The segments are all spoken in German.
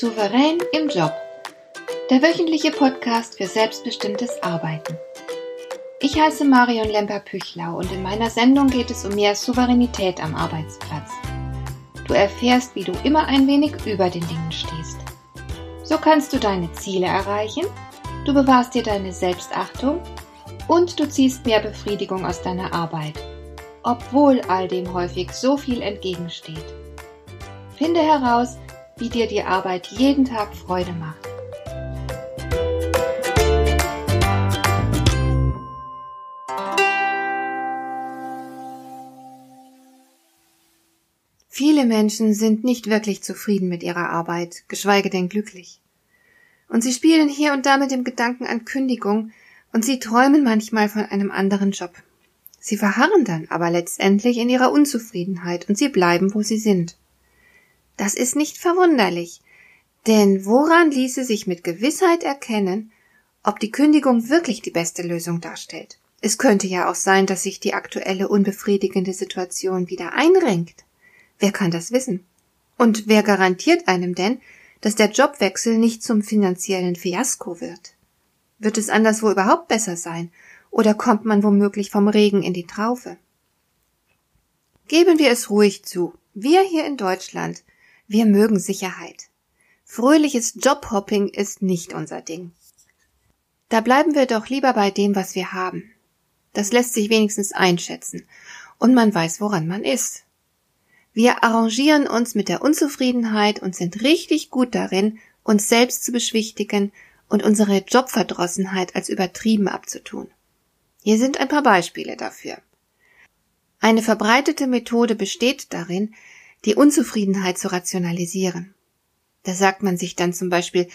Souverän im Job. Der wöchentliche Podcast für selbstbestimmtes Arbeiten. Ich heiße Marion Lemper-Püchlau und in meiner Sendung geht es um mehr Souveränität am Arbeitsplatz. Du erfährst, wie du immer ein wenig über den Dingen stehst. So kannst du deine Ziele erreichen, du bewahrst dir deine Selbstachtung und du ziehst mehr Befriedigung aus deiner Arbeit, obwohl all dem häufig so viel entgegensteht. Finde heraus, wie dir die Arbeit jeden Tag Freude macht. Viele Menschen sind nicht wirklich zufrieden mit ihrer Arbeit, geschweige denn glücklich. Und sie spielen hier und da mit dem Gedanken an Kündigung, und sie träumen manchmal von einem anderen Job. Sie verharren dann aber letztendlich in ihrer Unzufriedenheit und sie bleiben, wo sie sind. Das ist nicht verwunderlich, denn woran ließe sich mit Gewissheit erkennen, ob die Kündigung wirklich die beste Lösung darstellt? Es könnte ja auch sein, dass sich die aktuelle unbefriedigende Situation wieder einrenkt. Wer kann das wissen? Und wer garantiert einem denn, dass der Jobwechsel nicht zum finanziellen Fiasko wird? Wird es anderswo überhaupt besser sein? Oder kommt man womöglich vom Regen in die Traufe? Geben wir es ruhig zu. Wir hier in Deutschland wir mögen Sicherheit. Fröhliches Jobhopping ist nicht unser Ding. Da bleiben wir doch lieber bei dem, was wir haben. Das lässt sich wenigstens einschätzen und man weiß, woran man ist. Wir arrangieren uns mit der Unzufriedenheit und sind richtig gut darin, uns selbst zu beschwichtigen und unsere Jobverdrossenheit als übertrieben abzutun. Hier sind ein paar Beispiele dafür. Eine verbreitete Methode besteht darin, die Unzufriedenheit zu rationalisieren. Da sagt man sich dann zum Beispiel,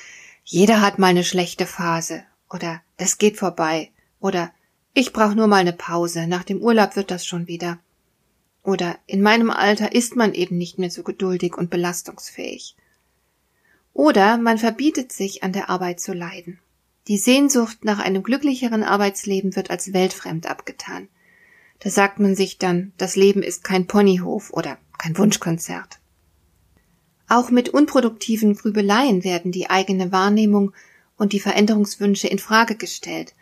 jeder hat mal eine schlechte Phase oder das geht vorbei oder ich brauche nur mal eine Pause, nach dem Urlaub wird das schon wieder. Oder in meinem Alter ist man eben nicht mehr so geduldig und belastungsfähig. Oder man verbietet sich, an der Arbeit zu leiden. Die Sehnsucht nach einem glücklicheren Arbeitsleben wird als weltfremd abgetan. Da sagt man sich dann, das Leben ist kein Ponyhof oder kein Wunschkonzert. Auch mit unproduktiven Grübeleien werden die eigene Wahrnehmung und die Veränderungswünsche in Frage gestellt.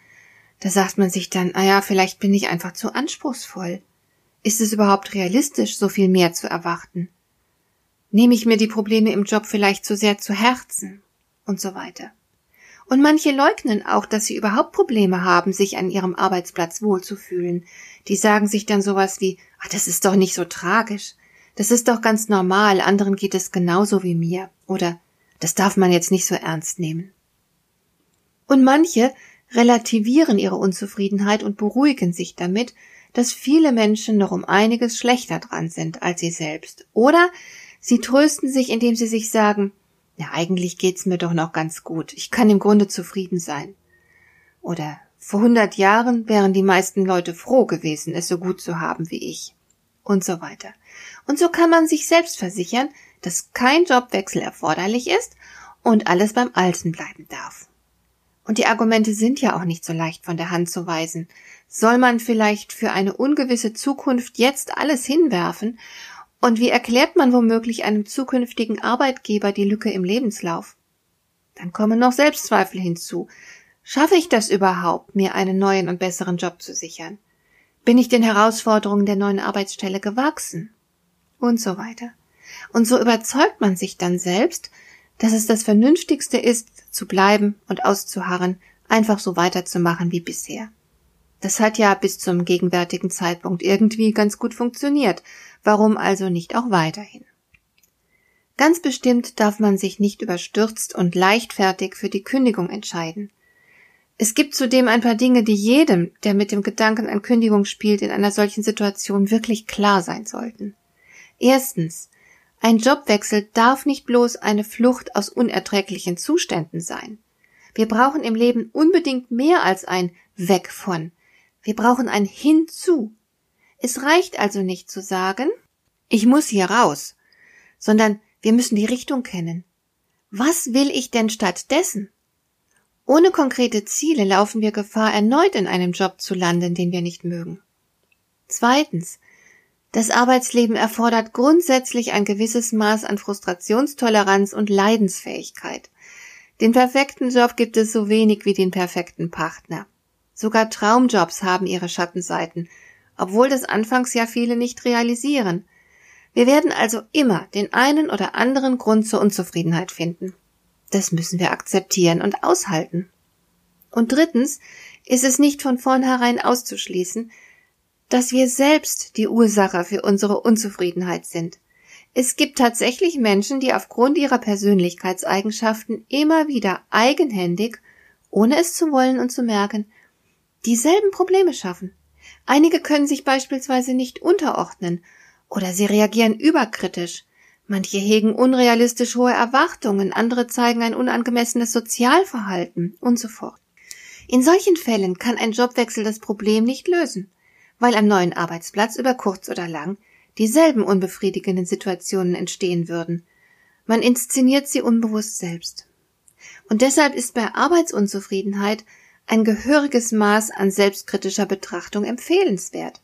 Da sagt man sich dann, ah ja, vielleicht bin ich einfach zu anspruchsvoll. Ist es überhaupt realistisch, so viel mehr zu erwarten? Nehme ich mir die Probleme im Job vielleicht zu sehr zu Herzen? Und so weiter. Und manche leugnen auch, dass sie überhaupt Probleme haben, sich an ihrem Arbeitsplatz wohlzufühlen. Die sagen sich dann sowas wie, ah, das ist doch nicht so tragisch. Das ist doch ganz normal, anderen geht es genauso wie mir. Oder das darf man jetzt nicht so ernst nehmen. Und manche relativieren ihre Unzufriedenheit und beruhigen sich damit, dass viele Menschen noch um einiges schlechter dran sind als sie selbst. Oder sie trösten sich, indem sie sich sagen, ja, eigentlich geht's mir doch noch ganz gut. Ich kann im Grunde zufrieden sein. Oder vor hundert Jahren wären die meisten Leute froh gewesen, es so gut zu haben wie ich und so weiter. Und so kann man sich selbst versichern, dass kein Jobwechsel erforderlich ist und alles beim Alten bleiben darf. Und die Argumente sind ja auch nicht so leicht von der Hand zu weisen. Soll man vielleicht für eine ungewisse Zukunft jetzt alles hinwerfen? Und wie erklärt man womöglich einem zukünftigen Arbeitgeber die Lücke im Lebenslauf? Dann kommen noch Selbstzweifel hinzu. Schaffe ich das überhaupt, mir einen neuen und besseren Job zu sichern? Bin ich den Herausforderungen der neuen Arbeitsstelle gewachsen? Und so weiter. Und so überzeugt man sich dann selbst, dass es das Vernünftigste ist, zu bleiben und auszuharren, einfach so weiterzumachen wie bisher. Das hat ja bis zum gegenwärtigen Zeitpunkt irgendwie ganz gut funktioniert. Warum also nicht auch weiterhin? Ganz bestimmt darf man sich nicht überstürzt und leichtfertig für die Kündigung entscheiden. Es gibt zudem ein paar Dinge, die jedem, der mit dem Gedanken an Kündigung spielt, in einer solchen Situation wirklich klar sein sollten. Erstens, ein Jobwechsel darf nicht bloß eine Flucht aus unerträglichen Zuständen sein. Wir brauchen im Leben unbedingt mehr als ein Weg von. Wir brauchen ein Hinzu. Es reicht also nicht zu sagen, ich muss hier raus, sondern wir müssen die Richtung kennen. Was will ich denn stattdessen? Ohne konkrete Ziele laufen wir Gefahr, erneut in einem Job zu landen, den wir nicht mögen. Zweitens. Das Arbeitsleben erfordert grundsätzlich ein gewisses Maß an Frustrationstoleranz und Leidensfähigkeit. Den perfekten Job gibt es so wenig wie den perfekten Partner. Sogar Traumjobs haben ihre Schattenseiten, obwohl das anfangs ja viele nicht realisieren. Wir werden also immer den einen oder anderen Grund zur Unzufriedenheit finden. Das müssen wir akzeptieren und aushalten. Und drittens ist es nicht von vornherein auszuschließen, dass wir selbst die Ursache für unsere Unzufriedenheit sind. Es gibt tatsächlich Menschen, die aufgrund ihrer Persönlichkeitseigenschaften immer wieder eigenhändig, ohne es zu wollen und zu merken, dieselben Probleme schaffen. Einige können sich beispielsweise nicht unterordnen oder sie reagieren überkritisch. Manche hegen unrealistisch hohe Erwartungen, andere zeigen ein unangemessenes Sozialverhalten und so fort. In solchen Fällen kann ein Jobwechsel das Problem nicht lösen, weil am neuen Arbeitsplatz über kurz oder lang dieselben unbefriedigenden Situationen entstehen würden. Man inszeniert sie unbewusst selbst. Und deshalb ist bei Arbeitsunzufriedenheit ein gehöriges Maß an selbstkritischer Betrachtung empfehlenswert.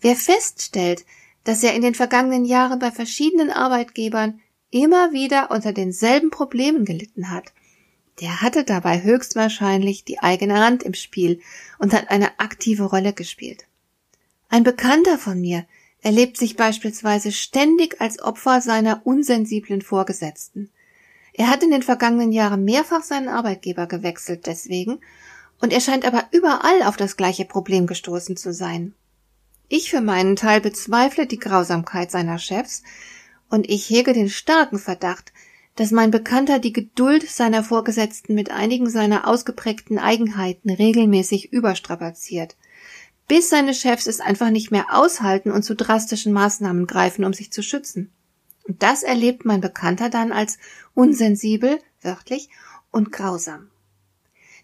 Wer feststellt, dass er in den vergangenen Jahren bei verschiedenen Arbeitgebern immer wieder unter denselben Problemen gelitten hat, der hatte dabei höchstwahrscheinlich die eigene Hand im Spiel und hat eine aktive Rolle gespielt. Ein Bekannter von mir erlebt sich beispielsweise ständig als Opfer seiner unsensiblen Vorgesetzten. Er hat in den vergangenen Jahren mehrfach seinen Arbeitgeber gewechselt deswegen, und er scheint aber überall auf das gleiche Problem gestoßen zu sein. Ich für meinen Teil bezweifle die Grausamkeit seiner Chefs, und ich hege den starken Verdacht, dass mein Bekannter die Geduld seiner Vorgesetzten mit einigen seiner ausgeprägten Eigenheiten regelmäßig überstrapaziert bis seine Chefs es einfach nicht mehr aushalten und zu drastischen Maßnahmen greifen, um sich zu schützen. Und das erlebt mein Bekannter dann als unsensibel, wörtlich, und grausam.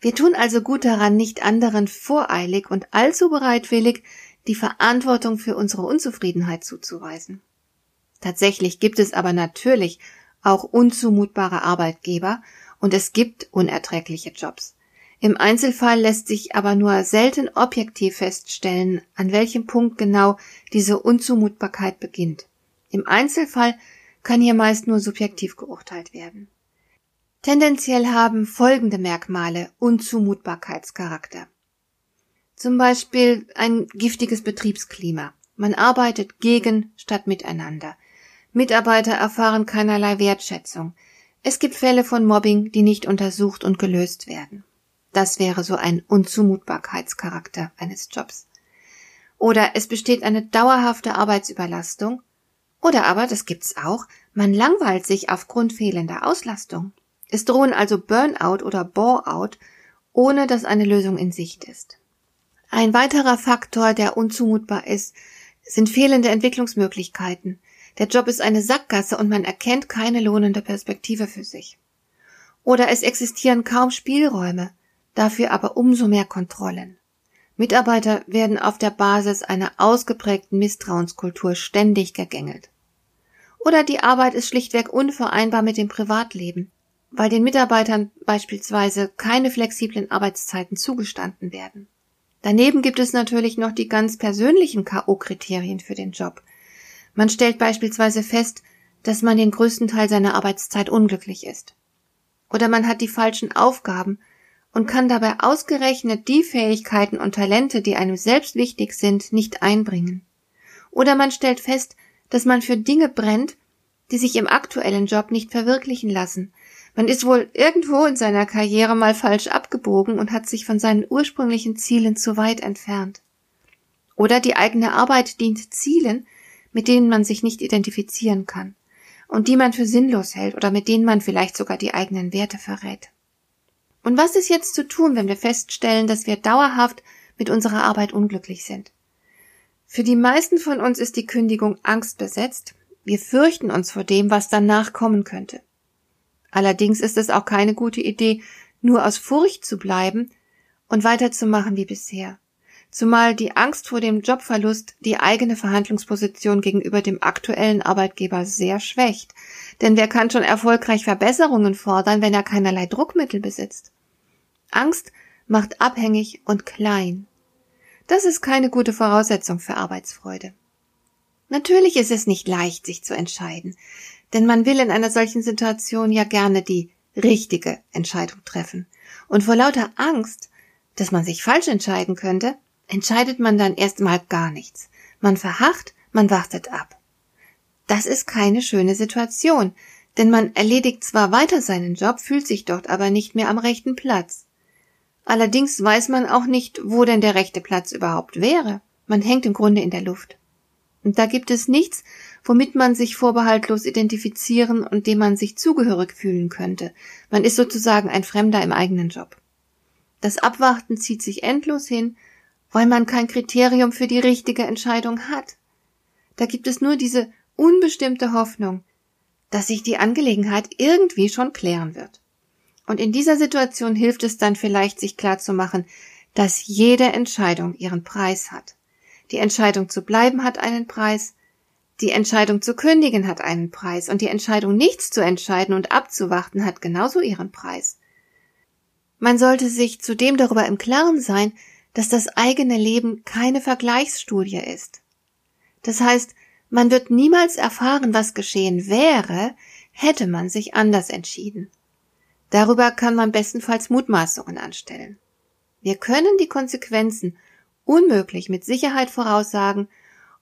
Wir tun also gut daran, nicht anderen voreilig und allzu bereitwillig die Verantwortung für unsere Unzufriedenheit zuzuweisen. Tatsächlich gibt es aber natürlich auch unzumutbare Arbeitgeber und es gibt unerträgliche Jobs. Im Einzelfall lässt sich aber nur selten objektiv feststellen, an welchem Punkt genau diese Unzumutbarkeit beginnt. Im Einzelfall kann hier meist nur subjektiv geurteilt werden. Tendenziell haben folgende Merkmale Unzumutbarkeitscharakter. Zum Beispiel ein giftiges Betriebsklima. Man arbeitet gegen statt miteinander. Mitarbeiter erfahren keinerlei Wertschätzung. Es gibt Fälle von Mobbing, die nicht untersucht und gelöst werden. Das wäre so ein Unzumutbarkeitscharakter eines Jobs. Oder es besteht eine dauerhafte Arbeitsüberlastung. Oder aber, das gibt's auch, man langweilt sich aufgrund fehlender Auslastung. Es drohen also Burnout oder Boreout, ohne dass eine Lösung in Sicht ist. Ein weiterer Faktor, der unzumutbar ist, sind fehlende Entwicklungsmöglichkeiten. Der Job ist eine Sackgasse und man erkennt keine lohnende Perspektive für sich. Oder es existieren kaum Spielräume dafür aber umso mehr Kontrollen. Mitarbeiter werden auf der Basis einer ausgeprägten Misstrauenskultur ständig gegängelt. Oder die Arbeit ist schlichtweg unvereinbar mit dem Privatleben, weil den Mitarbeitern beispielsweise keine flexiblen Arbeitszeiten zugestanden werden. Daneben gibt es natürlich noch die ganz persönlichen KO-Kriterien für den Job. Man stellt beispielsweise fest, dass man den größten Teil seiner Arbeitszeit unglücklich ist. Oder man hat die falschen Aufgaben und kann dabei ausgerechnet die Fähigkeiten und Talente, die einem selbst wichtig sind, nicht einbringen. Oder man stellt fest, dass man für Dinge brennt, die sich im aktuellen Job nicht verwirklichen lassen. Man ist wohl irgendwo in seiner Karriere mal falsch abgebogen und hat sich von seinen ursprünglichen Zielen zu weit entfernt. Oder die eigene Arbeit dient Zielen, mit denen man sich nicht identifizieren kann und die man für sinnlos hält oder mit denen man vielleicht sogar die eigenen Werte verrät. Und was ist jetzt zu tun, wenn wir feststellen, dass wir dauerhaft mit unserer Arbeit unglücklich sind? Für die meisten von uns ist die Kündigung angstbesetzt. Wir fürchten uns vor dem, was danach kommen könnte. Allerdings ist es auch keine gute Idee, nur aus Furcht zu bleiben und weiterzumachen wie bisher. Zumal die Angst vor dem Jobverlust die eigene Verhandlungsposition gegenüber dem aktuellen Arbeitgeber sehr schwächt. Denn wer kann schon erfolgreich Verbesserungen fordern, wenn er keinerlei Druckmittel besitzt? Angst macht abhängig und klein. Das ist keine gute Voraussetzung für Arbeitsfreude. Natürlich ist es nicht leicht, sich zu entscheiden, denn man will in einer solchen Situation ja gerne die richtige Entscheidung treffen. Und vor lauter Angst, dass man sich falsch entscheiden könnte, entscheidet man dann erstmal gar nichts. Man verharrt, man wartet ab. Das ist keine schöne Situation, denn man erledigt zwar weiter seinen Job, fühlt sich dort aber nicht mehr am rechten Platz. Allerdings weiß man auch nicht, wo denn der rechte Platz überhaupt wäre. Man hängt im Grunde in der Luft. Und da gibt es nichts, womit man sich vorbehaltlos identifizieren und dem man sich zugehörig fühlen könnte. Man ist sozusagen ein Fremder im eigenen Job. Das Abwarten zieht sich endlos hin, weil man kein Kriterium für die richtige Entscheidung hat. Da gibt es nur diese unbestimmte Hoffnung, dass sich die Angelegenheit irgendwie schon klären wird. Und in dieser Situation hilft es dann vielleicht, sich klarzumachen, dass jede Entscheidung ihren Preis hat. Die Entscheidung zu bleiben hat einen Preis, die Entscheidung zu kündigen hat einen Preis und die Entscheidung nichts zu entscheiden und abzuwarten hat genauso ihren Preis. Man sollte sich zudem darüber im Klaren sein, dass das eigene Leben keine Vergleichsstudie ist. Das heißt, man wird niemals erfahren, was geschehen wäre, hätte man sich anders entschieden. Darüber kann man bestenfalls Mutmaßungen anstellen. Wir können die Konsequenzen unmöglich mit Sicherheit voraussagen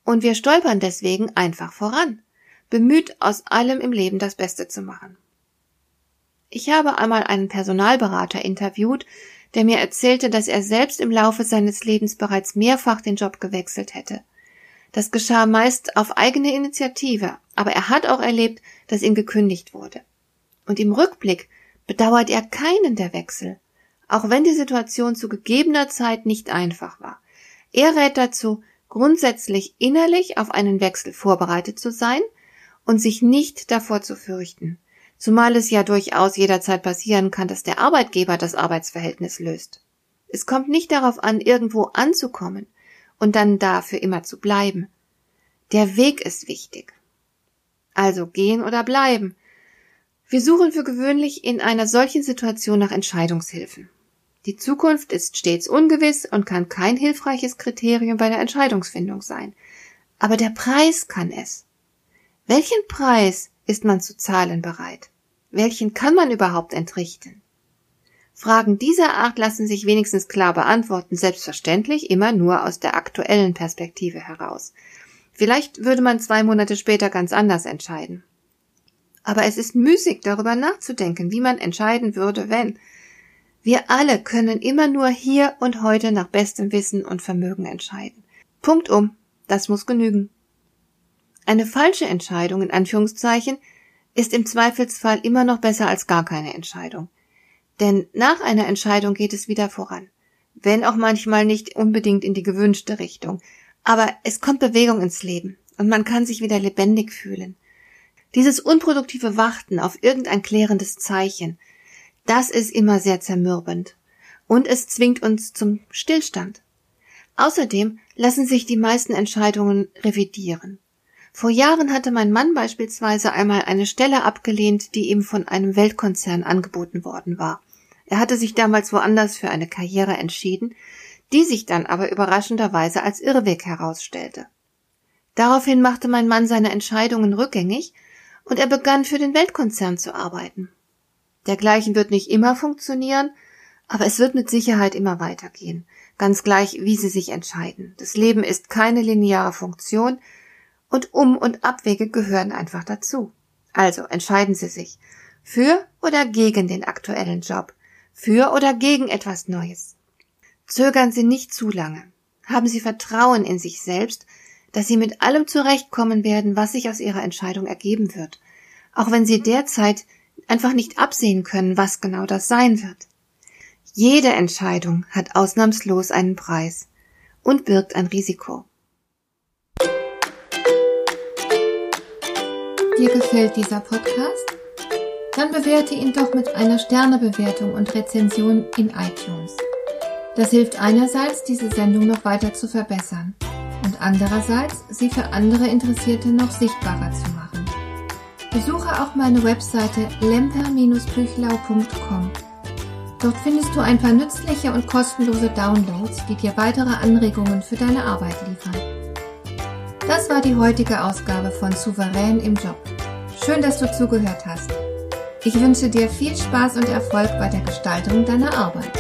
und wir stolpern deswegen einfach voran, bemüht aus allem im Leben das Beste zu machen. Ich habe einmal einen Personalberater interviewt, der mir erzählte, dass er selbst im Laufe seines Lebens bereits mehrfach den Job gewechselt hätte. Das geschah meist auf eigene Initiative, aber er hat auch erlebt, dass ihm gekündigt wurde. Und im Rückblick bedauert er keinen der Wechsel, auch wenn die Situation zu gegebener Zeit nicht einfach war. Er rät dazu, grundsätzlich innerlich auf einen Wechsel vorbereitet zu sein und sich nicht davor zu fürchten, zumal es ja durchaus jederzeit passieren kann, dass der Arbeitgeber das Arbeitsverhältnis löst. Es kommt nicht darauf an, irgendwo anzukommen und dann da für immer zu bleiben. Der Weg ist wichtig. Also gehen oder bleiben. Wir suchen für gewöhnlich in einer solchen Situation nach Entscheidungshilfen. Die Zukunft ist stets ungewiss und kann kein hilfreiches Kriterium bei der Entscheidungsfindung sein. Aber der Preis kann es. Welchen Preis ist man zu zahlen bereit? Welchen kann man überhaupt entrichten? Fragen dieser Art lassen sich wenigstens klar beantworten, selbstverständlich immer nur aus der aktuellen Perspektive heraus. Vielleicht würde man zwei Monate später ganz anders entscheiden. Aber es ist müßig, darüber nachzudenken, wie man entscheiden würde, wenn, wir alle können immer nur hier und heute nach bestem Wissen und Vermögen entscheiden. Punkt um. Das muss genügen. Eine falsche Entscheidung in Anführungszeichen ist im Zweifelsfall immer noch besser als gar keine Entscheidung. Denn nach einer Entscheidung geht es wieder voran. Wenn auch manchmal nicht unbedingt in die gewünschte Richtung. Aber es kommt Bewegung ins Leben und man kann sich wieder lebendig fühlen. Dieses unproduktive Warten auf irgendein klärendes Zeichen, das ist immer sehr zermürbend. Und es zwingt uns zum Stillstand. Außerdem lassen sich die meisten Entscheidungen revidieren. Vor Jahren hatte mein Mann beispielsweise einmal eine Stelle abgelehnt, die ihm von einem Weltkonzern angeboten worden war. Er hatte sich damals woanders für eine Karriere entschieden, die sich dann aber überraschenderweise als Irrweg herausstellte. Daraufhin machte mein Mann seine Entscheidungen rückgängig und er begann für den Weltkonzern zu arbeiten. Dergleichen wird nicht immer funktionieren, aber es wird mit Sicherheit immer weitergehen, ganz gleich, wie Sie sich entscheiden. Das Leben ist keine lineare Funktion und Um- und Abwege gehören einfach dazu. Also entscheiden Sie sich für oder gegen den aktuellen Job, für oder gegen etwas Neues. Zögern Sie nicht zu lange. Haben Sie Vertrauen in sich selbst, dass Sie mit allem zurechtkommen werden, was sich aus Ihrer Entscheidung ergeben wird, auch wenn Sie derzeit einfach nicht absehen können, was genau das sein wird. Jede Entscheidung hat ausnahmslos einen Preis und birgt ein Risiko. Dir gefällt dieser Podcast? Dann bewerte ihn doch mit einer Sternebewertung und Rezension in iTunes. Das hilft einerseits, diese Sendung noch weiter zu verbessern und andererseits, sie für andere Interessierte noch sichtbarer zu machen. Besuche auch meine Webseite lemper-büchlau.com. Dort findest du ein paar nützliche und kostenlose Downloads, die dir weitere Anregungen für deine Arbeit liefern. Das war die heutige Ausgabe von Souverän im Job. Schön, dass du zugehört hast. Ich wünsche dir viel Spaß und Erfolg bei der Gestaltung deiner Arbeit.